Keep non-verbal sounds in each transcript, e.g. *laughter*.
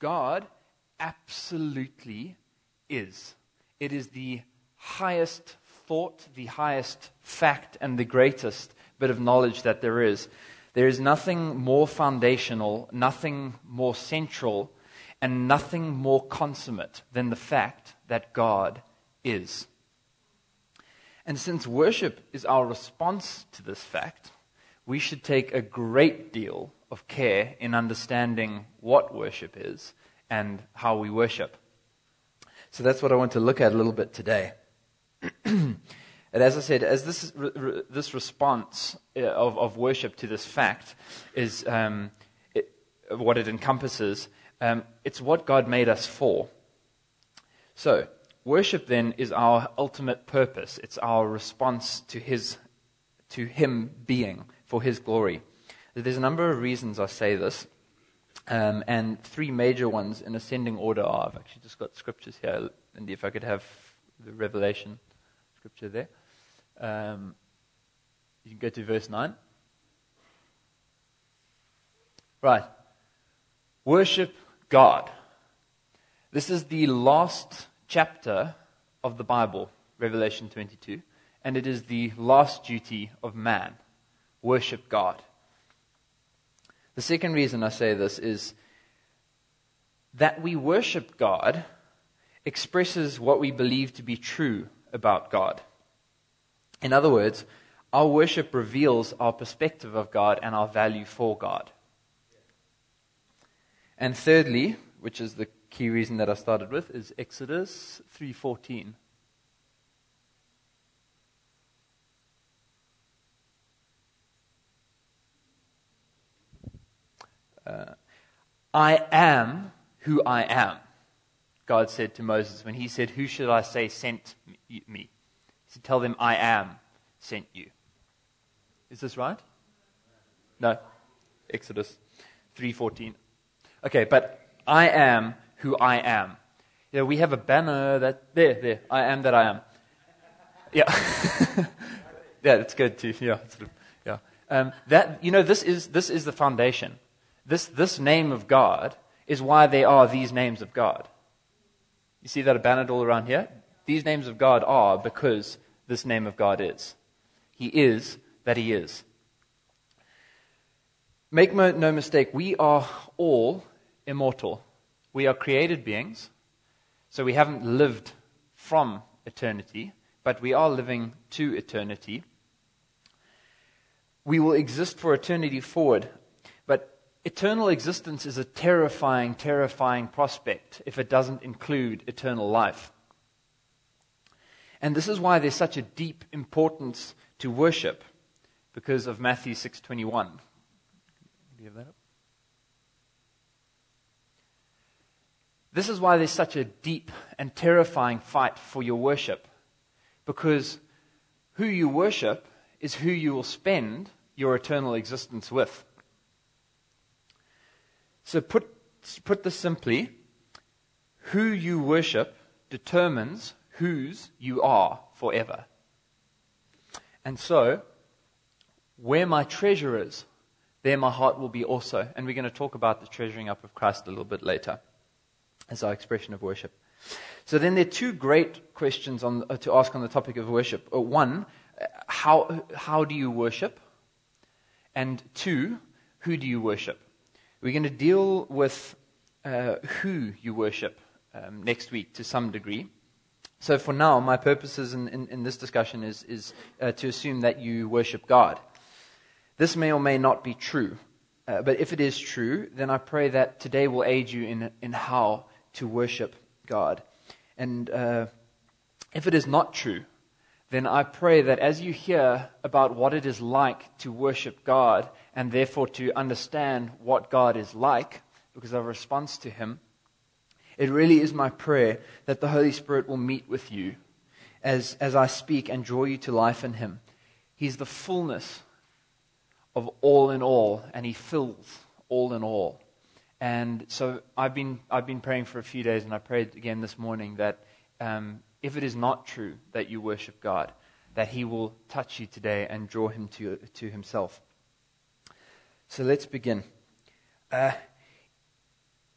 God absolutely is. It is the highest thought, the highest fact, and the greatest bit of knowledge that there is. There is nothing more foundational, nothing more central, and nothing more consummate than the fact that God is. And since worship is our response to this fact, we should take a great deal of care in understanding what worship is and how we worship. So that's what I want to look at a little bit today. *clears throat* and as I said, as this, this response uh, of, of worship to this fact is um, it, what it encompasses, um, it's what God made us for. So, worship then is our ultimate purpose. It's our response to His, to Him being for His glory. There's a number of reasons I say this. Um, and three major ones in ascending order are I've actually just got scriptures here, and if I could have the Revelation scripture there. Um, you can go to verse 9. Right. Worship God. This is the last chapter of the Bible, Revelation 22, and it is the last duty of man. Worship God. The second reason I say this is that we worship God expresses what we believe to be true about God. In other words, our worship reveals our perspective of God and our value for God. And thirdly, which is the key reason that I started with, is Exodus 3:14. Uh, I am who I am, God said to Moses when he said, Who should I say sent me? He said, Tell them I am sent you. Is this right? No. Exodus 3:14. Okay, but I am who I am. You know, we have a banner that there, there. I am that I am. Yeah, *laughs* yeah, that's good too. Yeah, sort of, yeah. Um, that you know, this is this is the foundation. This, this name of God is why there are these names of God. You see that abandoned all around here? These names of God are because this name of God is. He is that He is. Make no mistake, we are all immortal. We are created beings, so we haven't lived from eternity, but we are living to eternity. We will exist for eternity forward Eternal existence is a terrifying, terrifying prospect if it doesn't include eternal life. And this is why there's such a deep importance to worship because of Matthew 6:21. You have that up? This is why there's such a deep and terrifying fight for your worship because who you worship is who you will spend your eternal existence with. So, put, put this simply who you worship determines whose you are forever. And so, where my treasure is, there my heart will be also. And we're going to talk about the treasuring up of Christ a little bit later as our expression of worship. So then there are two great questions on, uh, to ask on the topic of worship. Uh, one, uh, how, how do you worship? And two, who do you worship? We're going to deal with uh, who you worship um, next week to some degree. So for now, my purposes in, in, in this discussion is, is uh, to assume that you worship God. This may or may not be true. Uh, but if it is true, then I pray that today will aid you in, in how to worship God. And uh, if it is not true, then I pray that as you hear about what it is like to worship God and therefore to understand what God is like because of a response to Him, it really is my prayer that the Holy Spirit will meet with you as, as I speak and draw you to life in Him. He's the fullness of all in all, and He fills all in all. And so I've been, I've been praying for a few days, and I prayed again this morning that um, if it is not true that you worship God, that He will touch you today and draw Him to, to Himself. So let's begin. Uh,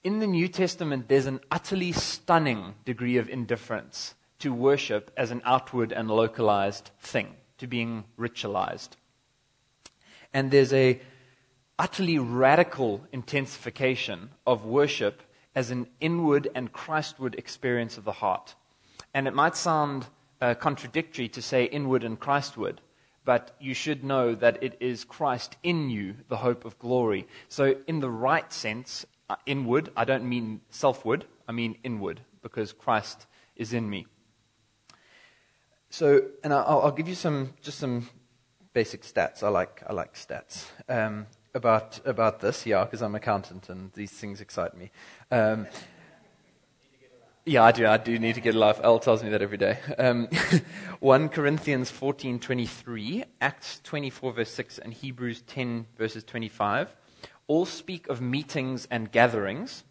in the New Testament, there's an utterly stunning degree of indifference to worship as an outward and localized thing, to being ritualized. And there's a utterly radical intensification of worship as an inward and Christward experience of the heart. And it might sound uh, contradictory to say inward and Christward, but you should know that it is Christ in you, the hope of glory. So, in the right sense, uh, inward, I don't mean selfward, I mean inward, because Christ is in me. So, and I'll, I'll give you some, just some basic stats. I like, I like stats. Um, about, about this, yeah, because I'm an accountant and these things excite me. Um, yeah, I do. I do need to get a life. El tells me that every day. Um, *laughs* 1 Corinthians 14.23, Acts 24 verse 6, and Hebrews 10 verses 25 all speak of meetings and gatherings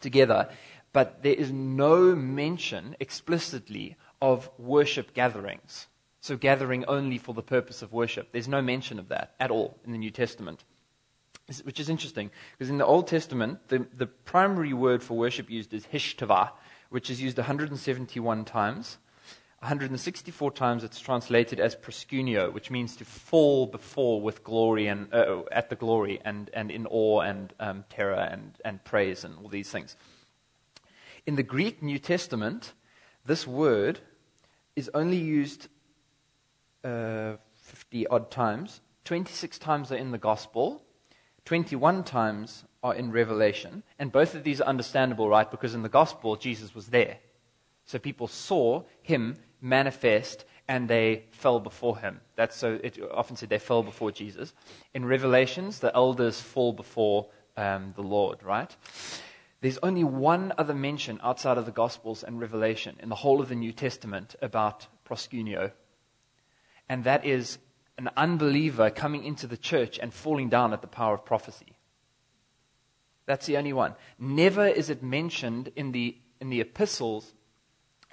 together, but there is no mention explicitly of worship gatherings. So gathering only for the purpose of worship. There's no mention of that at all in the New Testament which is interesting because in the Old Testament, the, the primary word for worship used is hishtava, which is used 171 times. 164 times it's translated as proskuneo, which means to fall before with glory and uh, at the glory and, and in awe and um, terror and, and praise and all these things. In the Greek New Testament, this word is only used uh, 50 odd times. 26 times are in the gospel, 21 times are in Revelation. And both of these are understandable, right? Because in the gospel, Jesus was there. So people saw him manifest and they fell before him. That's so it often said they fell before Jesus. In Revelations, the elders fall before um, the Lord, right? There's only one other mention outside of the Gospels and Revelation in the whole of the New Testament about proskuneo, and that is an unbeliever coming into the church and falling down at the power of prophecy. That's the only one. Never is it mentioned in the, in the epistles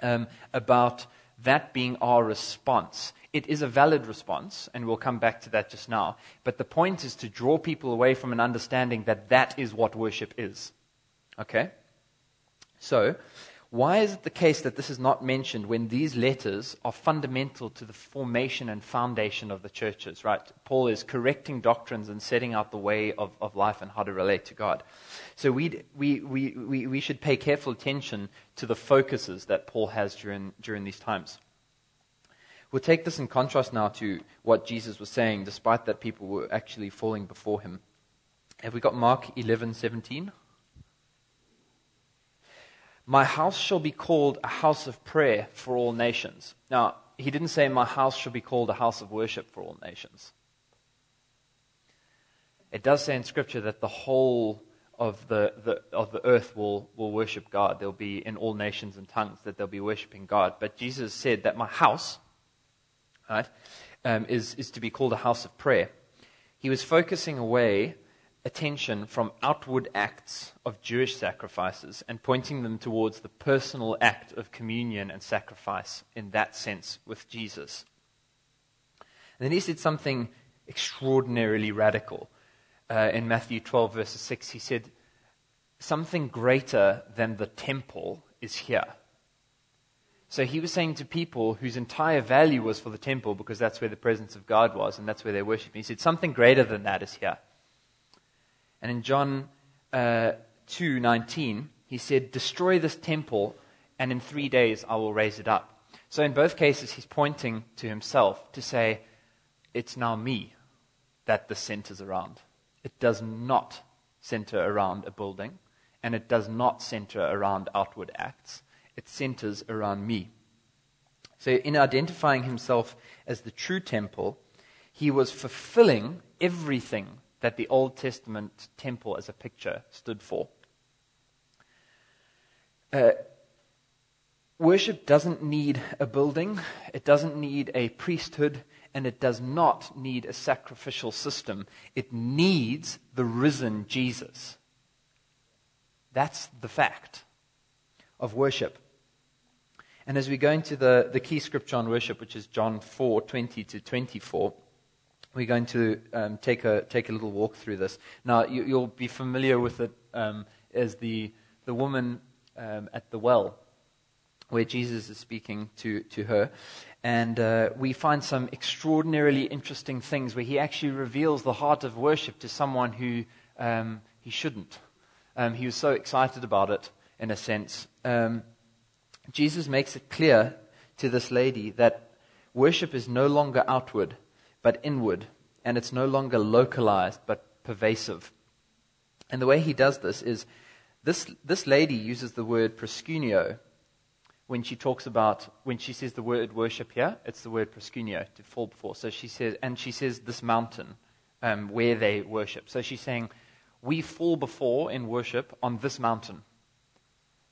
um, about that being our response. It is a valid response, and we'll come back to that just now. But the point is to draw people away from an understanding that that is what worship is. Okay? So, why is it the case that this is not mentioned when these letters are fundamental to the formation and foundation of the churches, right? Paul is correcting doctrines and setting out the way of, of life and how to relate to God. So we, we, we, we, we should pay careful attention to the focuses that Paul has during, during these times. We'll take this in contrast now to what Jesus was saying, despite that people were actually falling before him. Have we got Mark 11, 17? My house shall be called a house of prayer for all nations. Now, he didn't say, My house shall be called a house of worship for all nations. It does say in Scripture that the whole of the, the, of the earth will, will worship God. There'll be in all nations and tongues that they'll be worshiping God. But Jesus said that my house right, um, is, is to be called a house of prayer. He was focusing away attention from outward acts of Jewish sacrifices and pointing them towards the personal act of communion and sacrifice in that sense with Jesus. And then he said something extraordinarily radical. Uh, in Matthew 12, verses 6, he said, Something greater than the temple is here. So he was saying to people whose entire value was for the temple because that's where the presence of God was and that's where they worship. He said, Something greater than that is here. And in John uh, 2:19, he said, "Destroy this temple, and in three days I will raise it up." So in both cases, he's pointing to himself to say, "It's now me that this centers around. It does not center around a building, and it does not center around outward acts. It centers around me." So in identifying himself as the true temple, he was fulfilling everything that the Old Testament temple as a picture stood for. Uh, worship doesn't need a building, it doesn't need a priesthood, and it does not need a sacrificial system. It needs the risen Jesus. That's the fact of worship. And as we go into the, the key scripture on worship, which is John 4 20 to 24, we're going to um, take, a, take a little walk through this. Now, you, will be familiar with it um, is the, the woman um, at the well where Jesus is speaking to, to her. And uh, we find some extraordinarily interesting things where he actually reveals the heart of worship to someone who um, he shouldn't. Um, he was so excited about it, in a sense. Um, Jesus makes it clear to this lady that worship is no longer outward, but inward, and it's no longer localized, but pervasive. And the way he does this is this, this lady uses the word proskuneo when she talks about, when she says the word worship here, it's the word proskuneo, to fall before. So she says, and she says this mountain um, where they worship. So she's saying, we fall before in worship on this mountain.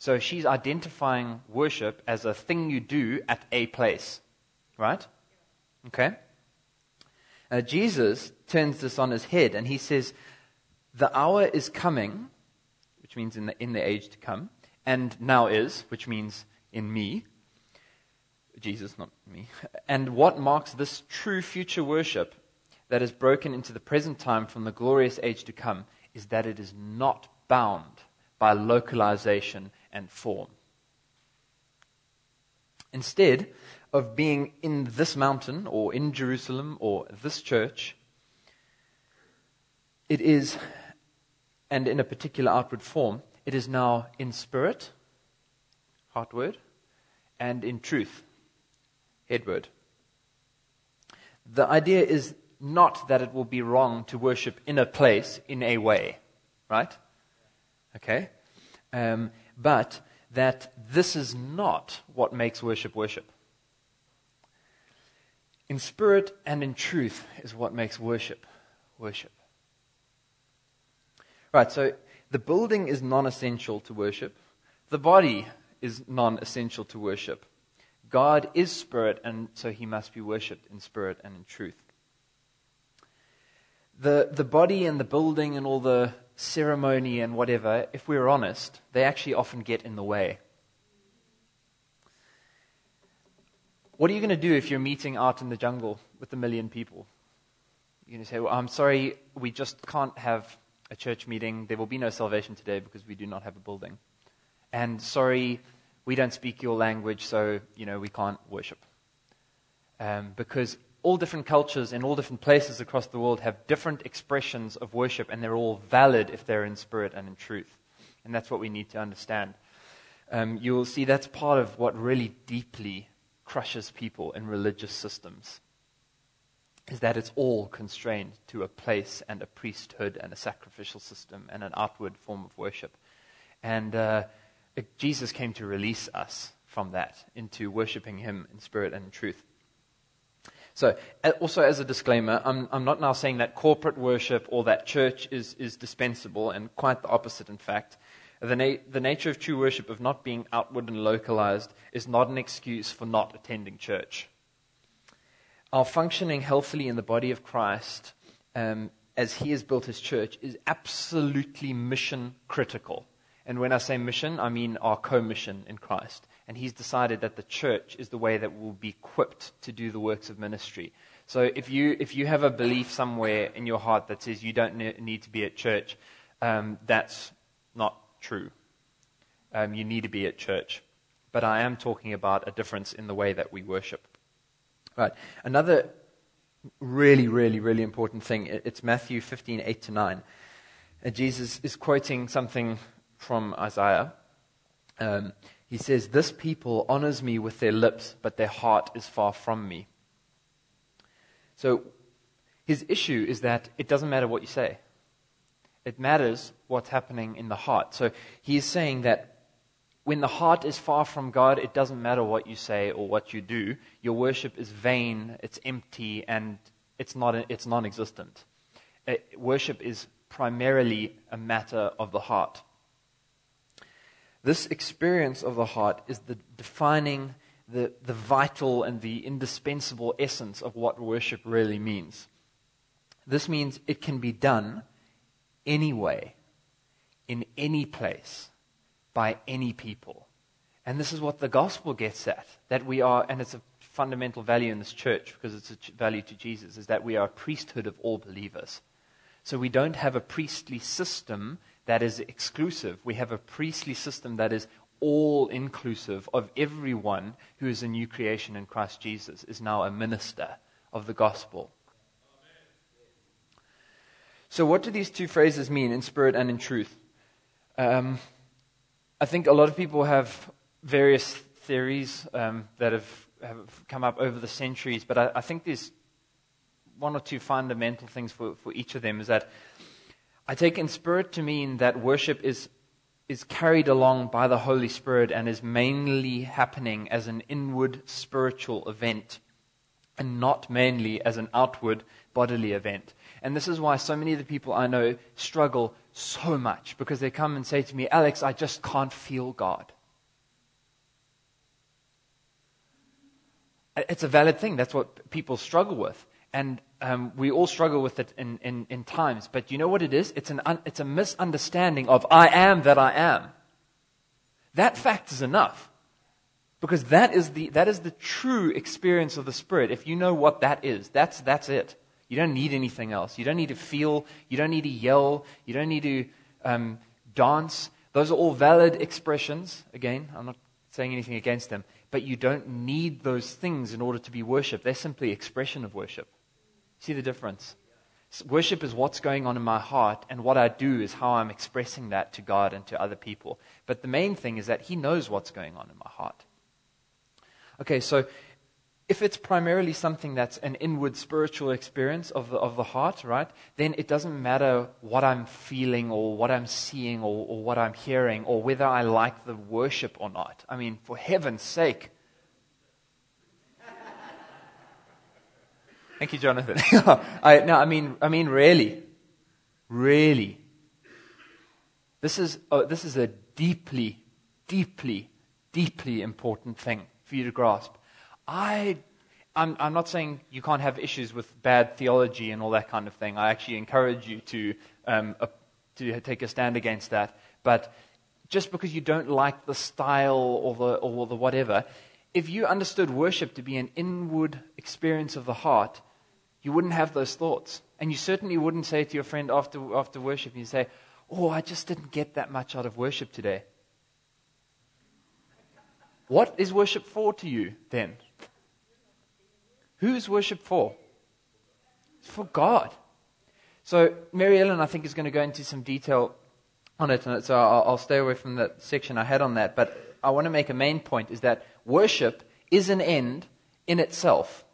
So she's identifying worship as a thing you do at a place. Right? Okay? Uh, Jesus turns this on his head and he says, The hour is coming, which means in the, in the age to come, and now is, which means in me, Jesus, not me, *laughs* and what marks this true future worship that is broken into the present time from the glorious age to come is that it is not bound by localization and form. Instead of being in this mountain or in Jerusalem or this church, it is, and in a particular outward form, it is now in spirit heart word, and in truth, head word. The idea is not that it will be wrong to worship in a place in a way, right? Okay? Um, but that this is not what makes worship worship. In spirit and in truth is what makes worship worship. Right, so the building is non essential to worship. The body is non essential to worship. God is spirit, and so he must be worshipped in spirit and in truth. The, the body and the building and all the ceremony and whatever, if we're honest, they actually often get in the way. What are you going to do if you're meeting out in the jungle with a million people? You're going to say, Well, I'm sorry, we just can't have a church meeting. There will be no salvation today because we do not have a building and sorry, we don't speak your language, so, you know, we can't worship. Um, because all different cultures in all different places across the world have different expressions of worship, and they're all valid if they're in spirit and in truth. And that's what we need to understand. Um, you'll see that's part of what really deeply crushes people in religious systems is that it's all constrained to a place and a priesthood and a sacrificial system and an outward form of worship. And uh, Jesus came to release us from that into worshiping Him in spirit and in truth. So, also as a disclaimer, I'm, I'm not now saying that corporate worship or that church is, is dispensable, and quite the opposite, in fact. The, na- the nature of true worship, of not being outward and localized, is not an excuse for not attending church. Our functioning healthily in the body of Christ, um, as He has built His church, is absolutely mission critical. And when I say mission, I mean our co-mission in Christ. And he's decided that the church is the way that we'll be equipped to do the works of ministry. So if you, if you have a belief somewhere in your heart that says you don't need to be at church, um, that's not true. Um, you need to be at church. But I am talking about a difference in the way that we worship. Right. Another really, really, really important thing. It's Matthew 15, 8 to 9. And Jesus is quoting something from Isaiah. Um, he says, This people honors me with their lips, but their heart is far from me. So his issue is that it doesn't matter what you say, it matters what's happening in the heart. So he is saying that when the heart is far from God, it doesn't matter what you say or what you do. Your worship is vain, it's empty, and it's, not, it's non existent. Uh, worship is primarily a matter of the heart. This experience of the heart is the defining, the, the vital, and the indispensable essence of what worship really means. This means it can be done anyway, in any place, by any people. And this is what the gospel gets at that we are, and it's a fundamental value in this church because it's a value to Jesus, is that we are a priesthood of all believers. So we don't have a priestly system that is exclusive. We have a priestly system that is all inclusive of everyone who is a new creation in Christ Jesus, is now a minister of the gospel. So, what do these two phrases mean in spirit and in truth? Um, I think a lot of people have various theories um, that have, have come up over the centuries, but I, I, think there's one or two fundamental things for, for each of them. Is that I take in spirit to mean that worship is is carried along by the Holy Spirit and is mainly happening as an inward spiritual event and not mainly as an outward bodily event. And this is why so many of the people I know struggle so much because they come and say to me, Alex, I just can't feel God. It's a valid thing. That's what people struggle with. And um, we all struggle with it in, in, in, times. But you know what it is? It's, an un, it's a misunderstanding of I am that I am. That fact is enough. Because that is the, that is the true experience of the Spirit. If you know what that is, that's, that's it. You don't need anything else. You don't need to feel. You don't need to yell. You don't need to um, dance. Those are all valid expressions. Again, I'm not saying anything against them. But you don't need those things in order to be worship. They're simply expression of worship. See the difference? Worship is what's going on in my heart, and what I do is how I'm expressing that to God and to other people. But the main thing is that He knows what's going on in my heart. Okay, so if it's primarily something that's an inward spiritual experience of the, of the heart, right, then it doesn't matter what I'm feeling or what I'm seeing or, or what I'm hearing or whether I like the worship or not. I mean, for heaven's sake, *laughs* Thank you, Jonathan. *laughs* I, no, I mean, I mean, really, really. This is, oh, this is a deeply, deeply, deeply important thing for you to grasp. I, I'm, I'm not saying you can't have issues with bad theology and all that kind of thing. I actually encourage you to, um, uh, to take a stand against that. But just because you don't like the style or the, or the whatever, if you understood worship to be an inward experience of the heart, you wouldn't have those thoughts. And you certainly wouldn't say to your friend after, after worship, you say, Oh, I just didn't get that much out of worship today. What is worship for to you then? Who is worship for? It's for God. So Mary Ellen, I think, is going to go into some detail on it, and so uh, I'll, I'll stay away from that section I had on that. But I want to make a main point: is that worship is an end in itself.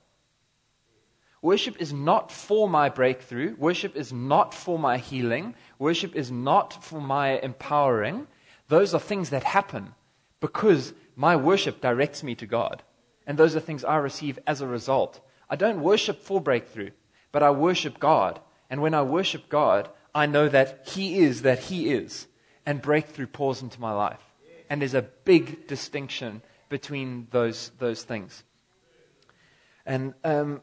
Worship is not for my breakthrough. Worship is not for my healing. Worship is not for my empowering. Those are things that happen because my worship directs me to God. And those are things I receive as a result. I don't worship for breakthrough, but I worship God. And when I worship God, I know that He is that He is. And breakthrough pours into my life. And there's a big distinction between those, those things. And um,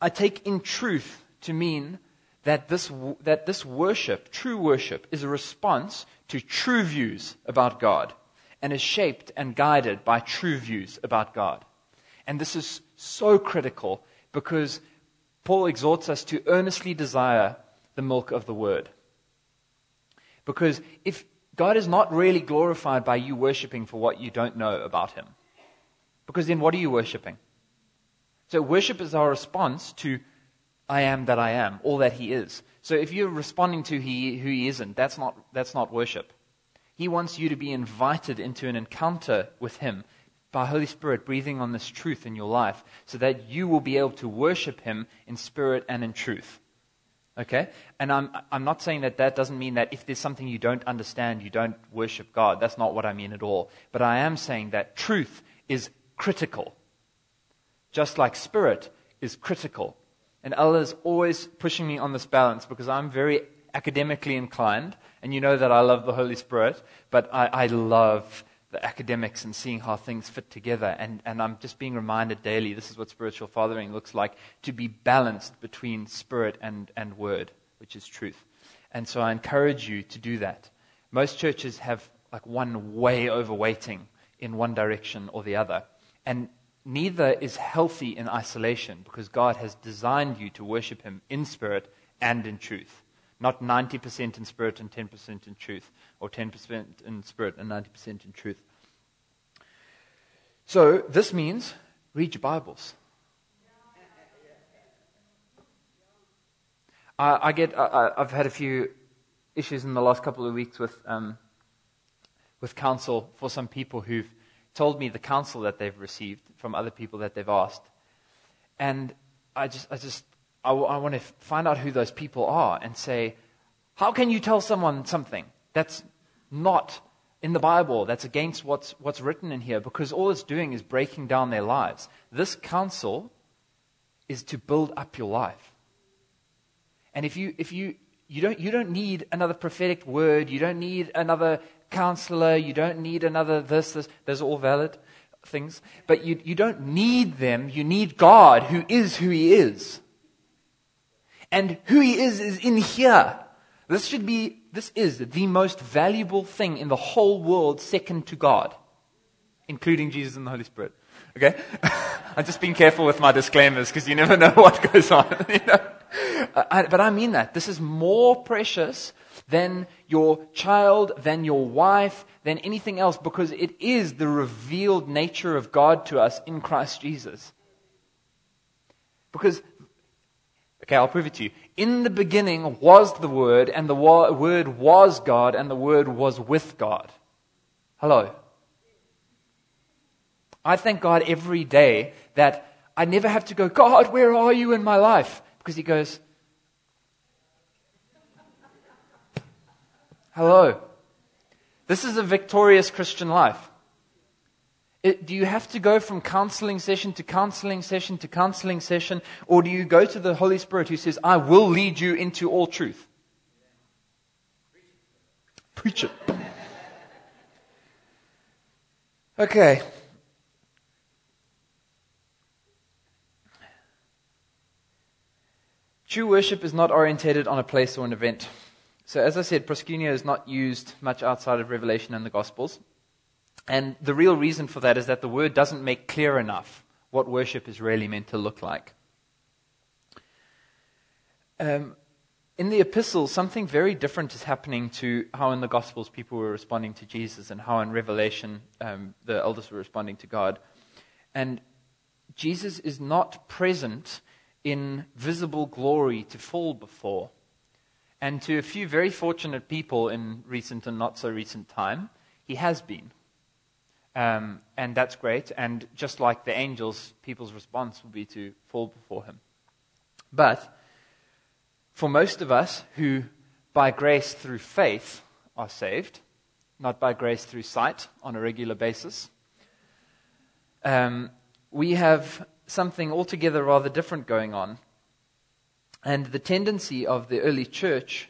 I take in truth to mean that this, that this worship, true worship, is a response to true views about God and is shaped and guided by true views about God. And this is so critical because Paul exhorts us to earnestly desire the milk of the word. Because if God is not really glorified by you worshiping for what you don't know about him, because then what are you worshiping? So worship is our response to I am that I am, all that He is. So if you're responding to he, who He isn't, that's not, that's not worship. He wants you to be invited into an encounter with Him by Holy Spirit breathing on this truth in your life so that you will be able to worship Him in spirit and in truth. Okay? And I'm, I'm not saying that that doesn't mean that if there's something you don't understand, you don't worship God. That's not what I mean at all. But I am saying that truth is critical just like spirit is critical. And Allah is always pushing me on this balance because I'm very academically inclined, and you know that I love the Holy Spirit, but I, I love the academics and seeing how things fit together. And, and I'm just being reminded daily this is what spiritual fathering looks like to be balanced between spirit and, and word, which is truth. And so I encourage you to do that. Most churches have like one way overweighting in one direction or the other. And neither is healthy in isolation because God has designed you to worship Him in spirit and in truth. not 90% in spirit and 10% in truth, or 10% in spirit and 90% in truth. So this means read your Bibles. I, I get, I, have had a few issues in the last couple of weeks with, um, with counsel for some people who've told me the counsel that they've received from other people that they've asked. And I just, I just, I, w- I want to find out who those people are and say, how can you tell someone something that's not in the Bible, that's against what's, what's written in here? Because all it's doing is breaking down their lives. This counsel is to build up your life. And if you, if you, you don't, you don't need another prophetic word, you don't need another counselor, you don't need another this, this, those are all valid things. But you, you don't need them, you need God who is who He is. And who He is is in here. This should be, this is the most valuable thing in the whole world, second to God, including Jesus and the Holy Spirit. Okay? *laughs* I'm just being careful with my disclaimers because you never *laughs* know what goes on. *laughs* You know? I, but I mean that. This is more precious than your child, than your wife, than anything else because it is the revealed nature of God to us in Christ Jesus. Because, okay, I'll prove it to you. In the beginning was the Word, and the Word was God, and the Word was with God. Hello. I thank God every day that I never have to go, God, where are you in my life? Because He goes, Hello. This is a victorious Christian life. It, do you have to go from counseling session to counseling session to counseling session, or do you go to the Holy Spirit who says, I will lead you into all truth? Preach it. Okay. True worship is not orientated on a place or an event. So, as I said, proskuneo is not used much outside of Revelation and the Gospels. And the real reason for that is that the word doesn't make clear enough what worship is really meant to look like. Um, in the epistles, something very different is happening to how in the Gospels people were responding to Jesus and how in Revelation um, the elders were responding to God. And Jesus is not present in visible glory to fall before. And to a few very fortunate people in recent and not so recent time, he has been. Um, and that's great. And just like the angels, people's response will be to fall before him. But for most of us who, by grace through faith, are saved, not by grace through sight on a regular basis, um, we have something altogether rather different going on and the tendency of the early church,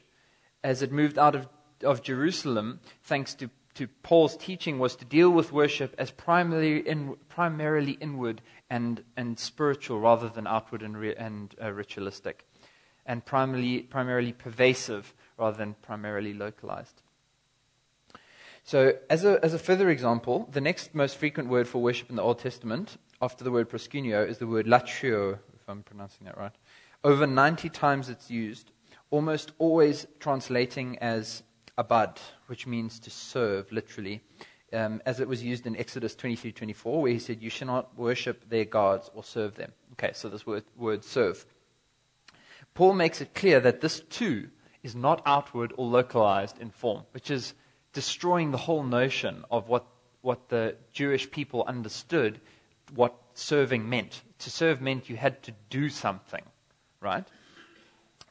as it moved out of, of Jerusalem, thanks to, to Paul's teaching, was to deal with worship as primarily, in, primarily inward and, and spiritual rather than outward and, re, and uh, ritualistic, and primarily, primarily pervasive rather than primarily localized. So, as a, as a further example, the next most frequent word for worship in the Old Testament, after the word proskuneo, is the word latrio, if I'm pronouncing that right. Over 90 times it's used, almost always translating as abad, which means to serve, literally, um, as it was used in Exodus 23 24, where he said, You shall not worship their gods or serve them. Okay, so this word, word serve. Paul makes it clear that this too is not outward or localized in form, which is destroying the whole notion of what, what the Jewish people understood what serving meant. To serve meant you had to do something right?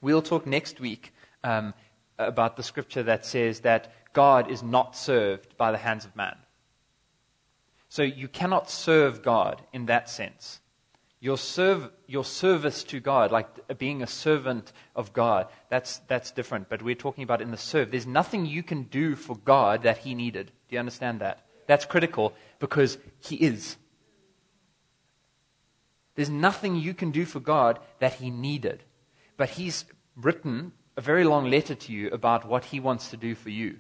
We'll talk next week um, about the scripture that says that God is not served by the hands of man. So you cannot serve God in that sense. Your, serve, your service to God, like being a servant of God, that's, that's different. But we're talking about in the serve. There's nothing you can do for God that He needed. Do you understand that? That's critical because He is. There's nothing you can do for God that He needed. But He's written a very long letter to you about what He wants to do for you.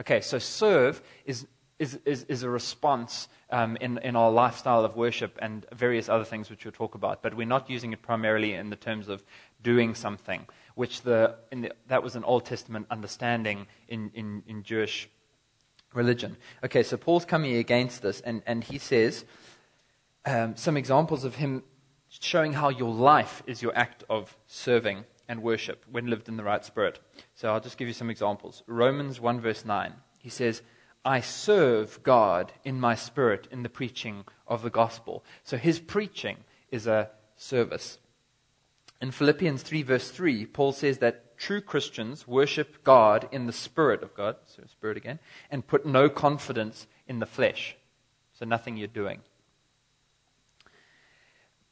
Okay, so serve is, is, is, is a response um, in, in our lifestyle of worship and various other things which we'll talk about, but we're not using it primarily in the terms of doing something. which the, the, that was an Old Testament understanding in, in, in Jewish religion. Okay, so Paul's coming against this, and, and he says um, some examples of him showing how your life is your act of serving and worship when lived in the right spirit. So I'll just give you some examples. Romans 1, verse 9. He says, I serve God in my spirit in the preaching of the gospel. So his preaching is a service. In Philippians 3, verse 3, Paul says that true Christians worship God in the spirit of God, so spirit again, and put no confidence in the flesh. So nothing you're doing.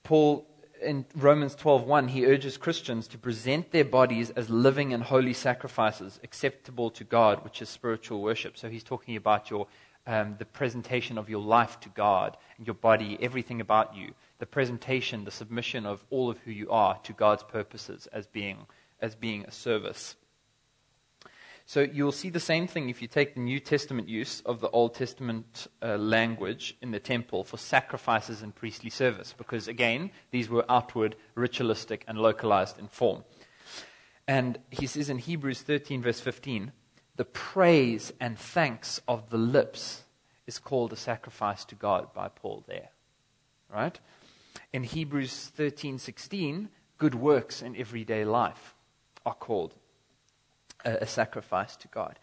Paul in Romans 12:1 he urges Christians to present their bodies as living and holy sacrifices acceptable to God which is spiritual worship. So he's talking about your um, the presentation of your life to God and your body everything about you. The presentation the submission of all of who you are to God's purposes as being as being a service so you'll see the same thing if you take the New Testament use of the Old Testament uh, language in the temple for sacrifices and priestly service, because again, these were outward, ritualistic, and localized in form. And he says in Hebrews 13, verse 15, the praise and thanks of the lips is called a sacrifice to God by Paul there. Right? In Hebrews 13, 16, good works in everyday life are called a, a sacrifice to God.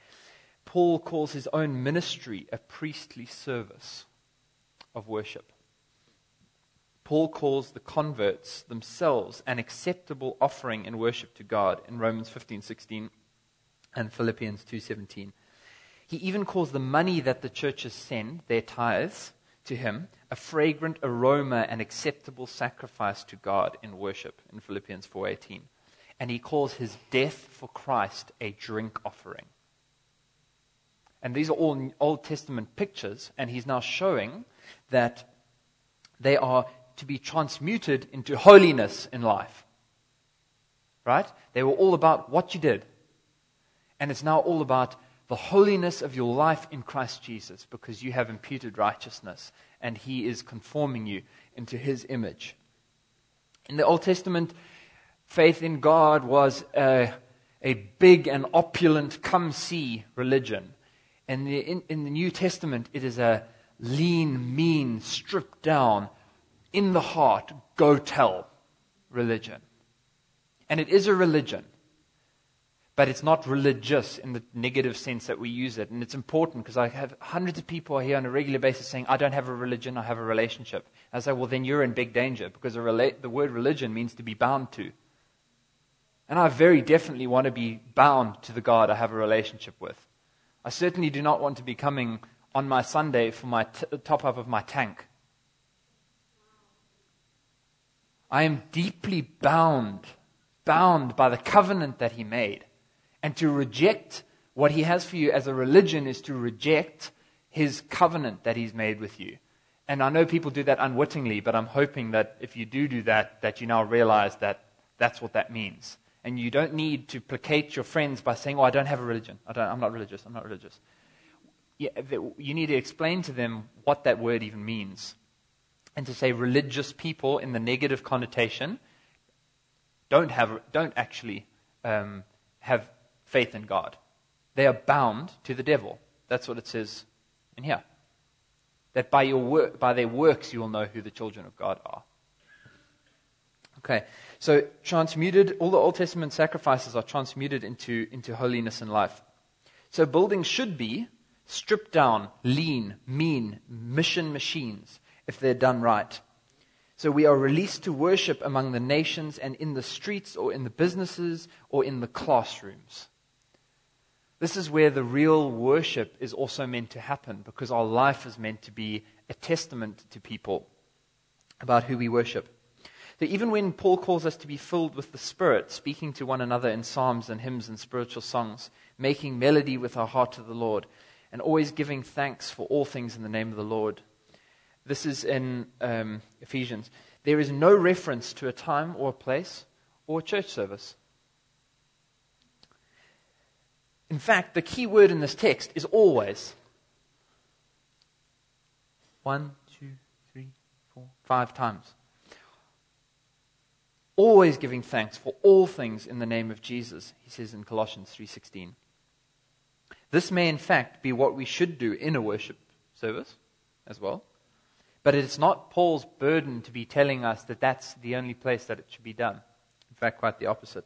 Paul calls his own ministry a priestly service of worship. Paul calls the converts themselves an acceptable offering in worship to God in Romans 15:16 and Philippians 2:17. He even calls the money that the churches send, their tithes, to him a fragrant aroma and acceptable sacrifice to God in worship in Philippians 4:18 and he calls his death for Christ a drink offering. And these are all Old Testament pictures, and he's now showing that they are to be transmuted into holiness in life. Right? They were all about what you did. And it's now all about the holiness of your life in Christ Jesus because you have imputed righteousness and he is conforming you into his image. In the Old Testament, faith in God was a, a big and opulent come see religion. And the, in, in the New Testament, it is a lean, mean, stripped down, in the heart, go tell religion. And it is a religion, but it's not religious in the negative sense that we use it. And it's important because I have hundreds of people here on a regular basis saying, I don't have a religion, I have a relationship. I say, well, then you're in big danger because rela- the word religion means to be bound to. And I very definitely want to be bound to the God I have a relationship with. I certainly do not want to be coming on my Sunday for my t- top up of my tank. I am deeply bound, bound by the covenant that He made. And to reject what He has for you as a religion is to reject His covenant that He's made with you. And I know people do that unwittingly, but I'm hoping that if you do do that, that you now realize that that's what that means. And you don't need to placate your friends by saying, Oh, I don't have a religion. I don't, I'm not religious. I'm not religious. You need to explain to them what that word even means. And to say religious people in the negative connotation don't, have, don't actually um, have faith in God. They are bound to the devil. That's what it says in here. That by, your work, by their works you will know who the children of God are. Okay, so transmuted, all the Old Testament sacrifices are transmuted into, into holiness and life. So buildings should be stripped down, lean, mean, mission machines if they're done right. So we are released to worship among the nations and in the streets or in the businesses or in the classrooms. This is where the real worship is also meant to happen because our life is meant to be a testament to people about who we worship. That even when Paul calls us to be filled with the Spirit, speaking to one another in psalms and hymns and spiritual songs, making melody with our heart to the Lord, and always giving thanks for all things in the name of the Lord. This is in um, Ephesians. There is no reference to a time or a place or a church service. In fact, the key word in this text is always. One, two, three, four, five times. Always giving thanks for all things in the name of Jesus, he says in Colossians 3:16. This may in fact be what we should do in a worship service as well. But it's not Paul's burden to be telling us that that's the only place that it should be done. In fact, quite the opposite.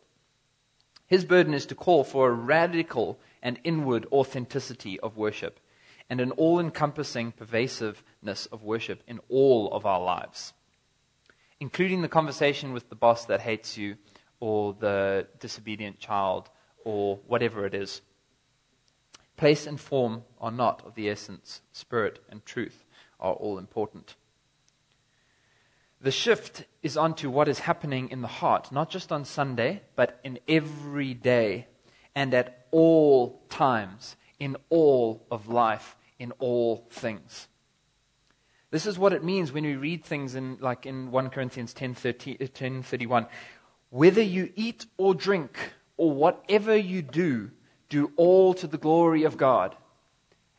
His burden is to call for a radical and inward authenticity of worship and an all encompassing pervasiveness of worship in all of our lives, including the conversation with the boss that hates you or the disobedient child or whatever it is. Place and form are not of the essence, spirit and truth are all important. The shift is onto what is happening in the heart, not just on Sunday, but in every day and at all times, in all of life, in all things. This is what it means when we read things in, like in 1 Corinthians 10, 30, uh, 10 31. Whether you eat or drink, or whatever you do, do all to the glory of God.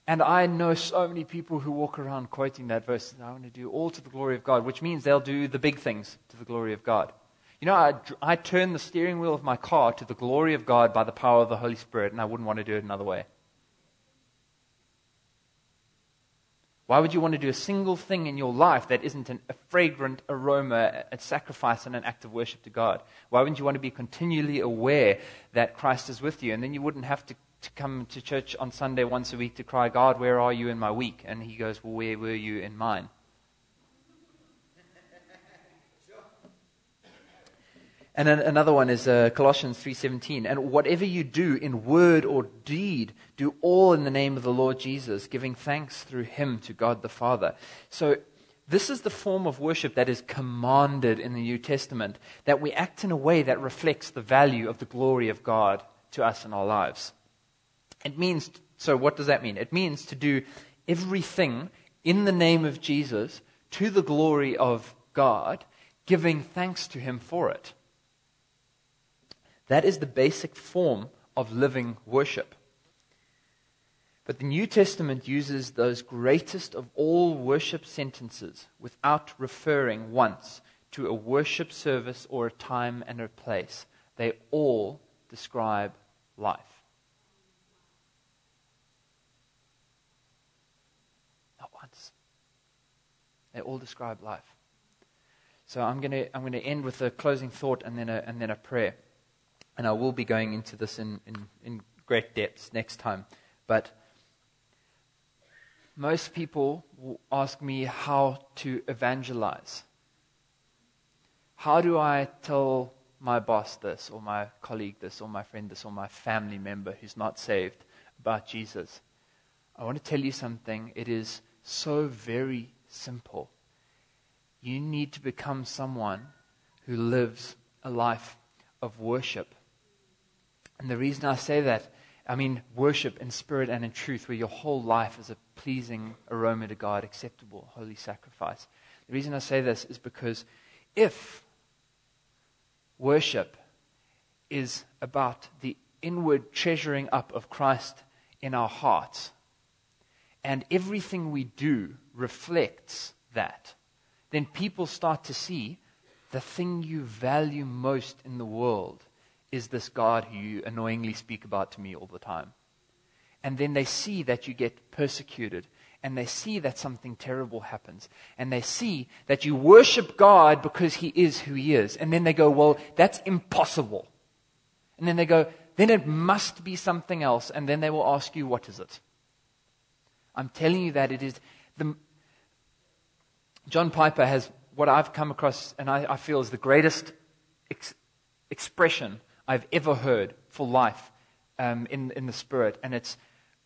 And I know so many people who walk around quoting that verse. I want to do all to the glory of God, which means they'll do the big things to the glory of God. You know, I, I turn the steering wheel of my car to the glory of God by the power of the Holy Spirit, and I wouldn't want to do it another way. Why would you want to do a single thing in your life that isn't an, a fragrant aroma, a sacrifice, and an act of worship to God? Why wouldn't you want to be continually aware that Christ is with you? And then you wouldn't have to to come to church on Sunday once a week to cry, God, where are you in my week? And he goes, Well, where were you in mine? And another one is uh, Colossians 3:17. And whatever you do in word or deed, do all in the name of the Lord Jesus, giving thanks through him to God the Father. So this is the form of worship that is commanded in the New Testament, that we act in a way that reflects the value of the glory of God to us in our lives. It means, so what does that mean? It means to do everything in the name of Jesus to the glory of God, giving thanks to Him for it. That is the basic form of living worship. But the New Testament uses those greatest of all worship sentences without referring once to a worship service or a time and a place. They all describe life. Not once. They all describe life. So I'm going to I'm to end with a closing thought and then a, and then a prayer. And I will be going into this in, in, in great depths next time. But most people will ask me how to evangelize. How do I tell my boss this, or my colleague this, or my friend this, or my family member who's not saved about Jesus? I want to tell you something. It is so very simple. You need to become someone who lives a life of worship. And the reason I say that, I mean worship in spirit and in truth, where your whole life is a pleasing aroma to God, acceptable, holy sacrifice. The reason I say this is because if worship is about the inward treasuring up of Christ in our hearts, and everything we do reflects that, then people start to see the thing you value most in the world is this God who you annoyingly speak about to me all the time. And then they see that you get persecuted, and they see that something terrible happens, and they see that you worship God because He is who He is. And then they go, Well, that's impossible. And then they go, Then it must be something else. And then they will ask you, What is it? I'm telling you that it is the. John Piper has what I've come across and I, I feel is the greatest ex- expression I've ever heard for life um, in, in the Spirit. And it's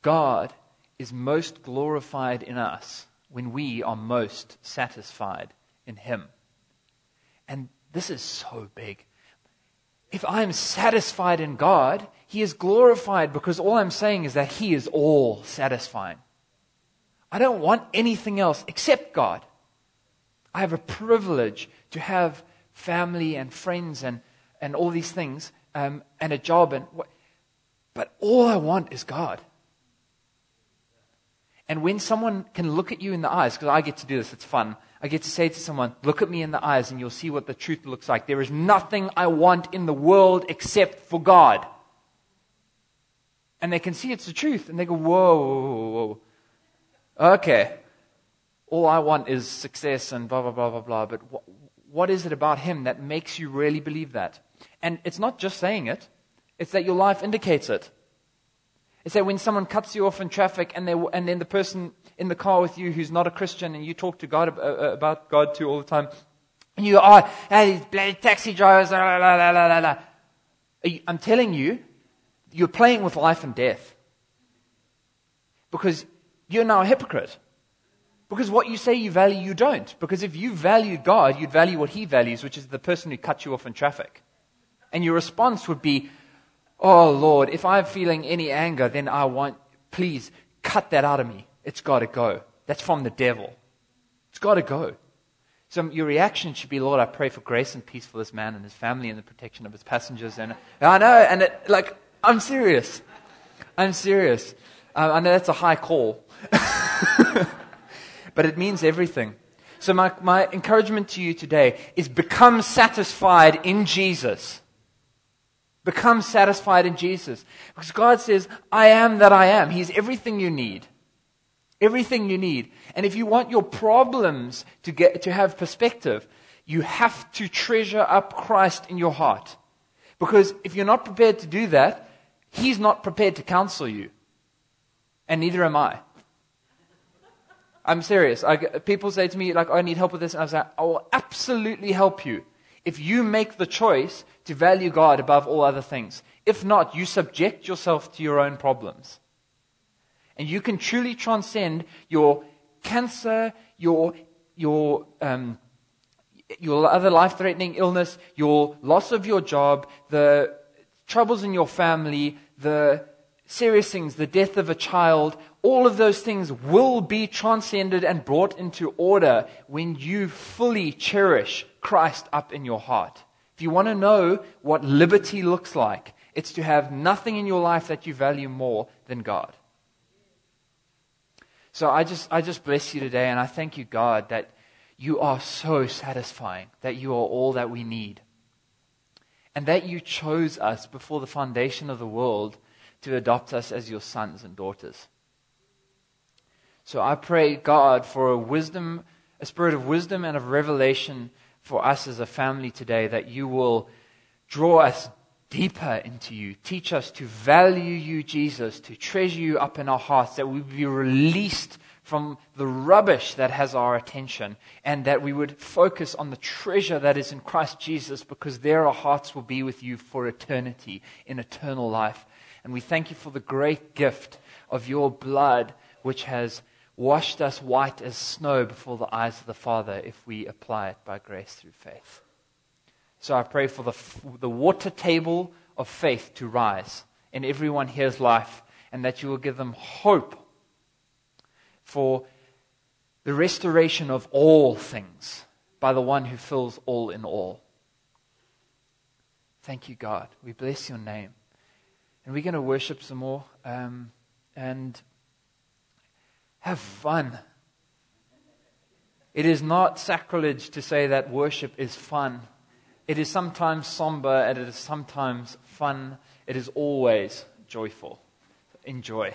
God is most glorified in us when we are most satisfied in Him. And this is so big. If I am satisfied in God, He is glorified because all I'm saying is that He is all satisfying. I don't want anything else except God. I have a privilege to have family and friends and, and all these things um, and a job. And what, but all I want is God. And when someone can look at you in the eyes, because I get to do this, it's fun. I get to say to someone, Look at me in the eyes and you'll see what the truth looks like. There is nothing I want in the world except for God. And they can see it's the truth and they go, Whoa, whoa, whoa. Okay. All I want is success and blah, blah, blah, blah, blah. But wh- what is it about Him that makes you really believe that? And it's not just saying it, it's that your life indicates it. It's that when someone cuts you off in traffic and, and then the person in the car with you who's not a Christian and you talk to God uh, uh, about God too all the time, and you are, oh, hey, these bloody taxi drivers, la, la, la, la, la. I'm telling you, you're playing with life and death. Because you're now a hypocrite. Because what you say you value, you don't. Because if you valued God, you'd value what He values, which is the person who cut you off in traffic. And your response would be, Oh Lord, if I'm feeling any anger, then I want, please cut that out of me. It's got to go. That's from the devil. It's got to go. So your reaction should be, Lord, I pray for grace and peace for this man and his family and the protection of his passengers. And I know, and it, like, I'm serious. I'm serious. Uh, I know that's a high call, *laughs* but it means everything. So my, my encouragement to you today is become satisfied in Jesus. Become satisfied in Jesus. Because God says, I am that I am. He's everything you need. Everything you need. And if you want your problems to get, to have perspective, you have to treasure up Christ in your heart. Because if you're not prepared to do that, He's not prepared to counsel you. And neither am I. I'm serious. I, people say to me, like, oh, I need help with this. And I say, I will absolutely help you if you make the choice to value God above all other things. If not, you subject yourself to your own problems. And you can truly transcend your cancer, your, your, um, your other life threatening illness, your loss of your job, the troubles in your family, the serious things, the death of a child, all of those things will be transcended and brought into order when you fully cherish Christ up in your heart. If you want to know what liberty looks like, it's to have nothing in your life that you value more than God. So I just, I just bless you today and I thank you, God, that you are so satisfying, that you are all that we need. And that you chose us before the foundation of the world to adopt us as your sons and daughters. So I pray, God, for a wisdom, a spirit of wisdom and of revelation for us as a family today that you will draw us deeper into you. Teach us to value you, Jesus, to treasure you up in our hearts, that we be released from the rubbish that has our attention, and that we would focus on the treasure that is in Christ Jesus, because there our hearts will be with you for eternity, in eternal life. And we thank you for the great gift of your blood, which has washed us white as snow before the eyes of the Father if we apply it by grace through faith. So I pray for the, the water table of faith to rise in everyone here's life and that you will give them hope for the restoration of all things by the one who fills all in all. Thank you, God. We bless your name. And we're going to worship some more. Um, and have fun. It is not sacrilege to say that worship is fun. It is sometimes somber and it is sometimes fun. It is always joyful. Enjoy.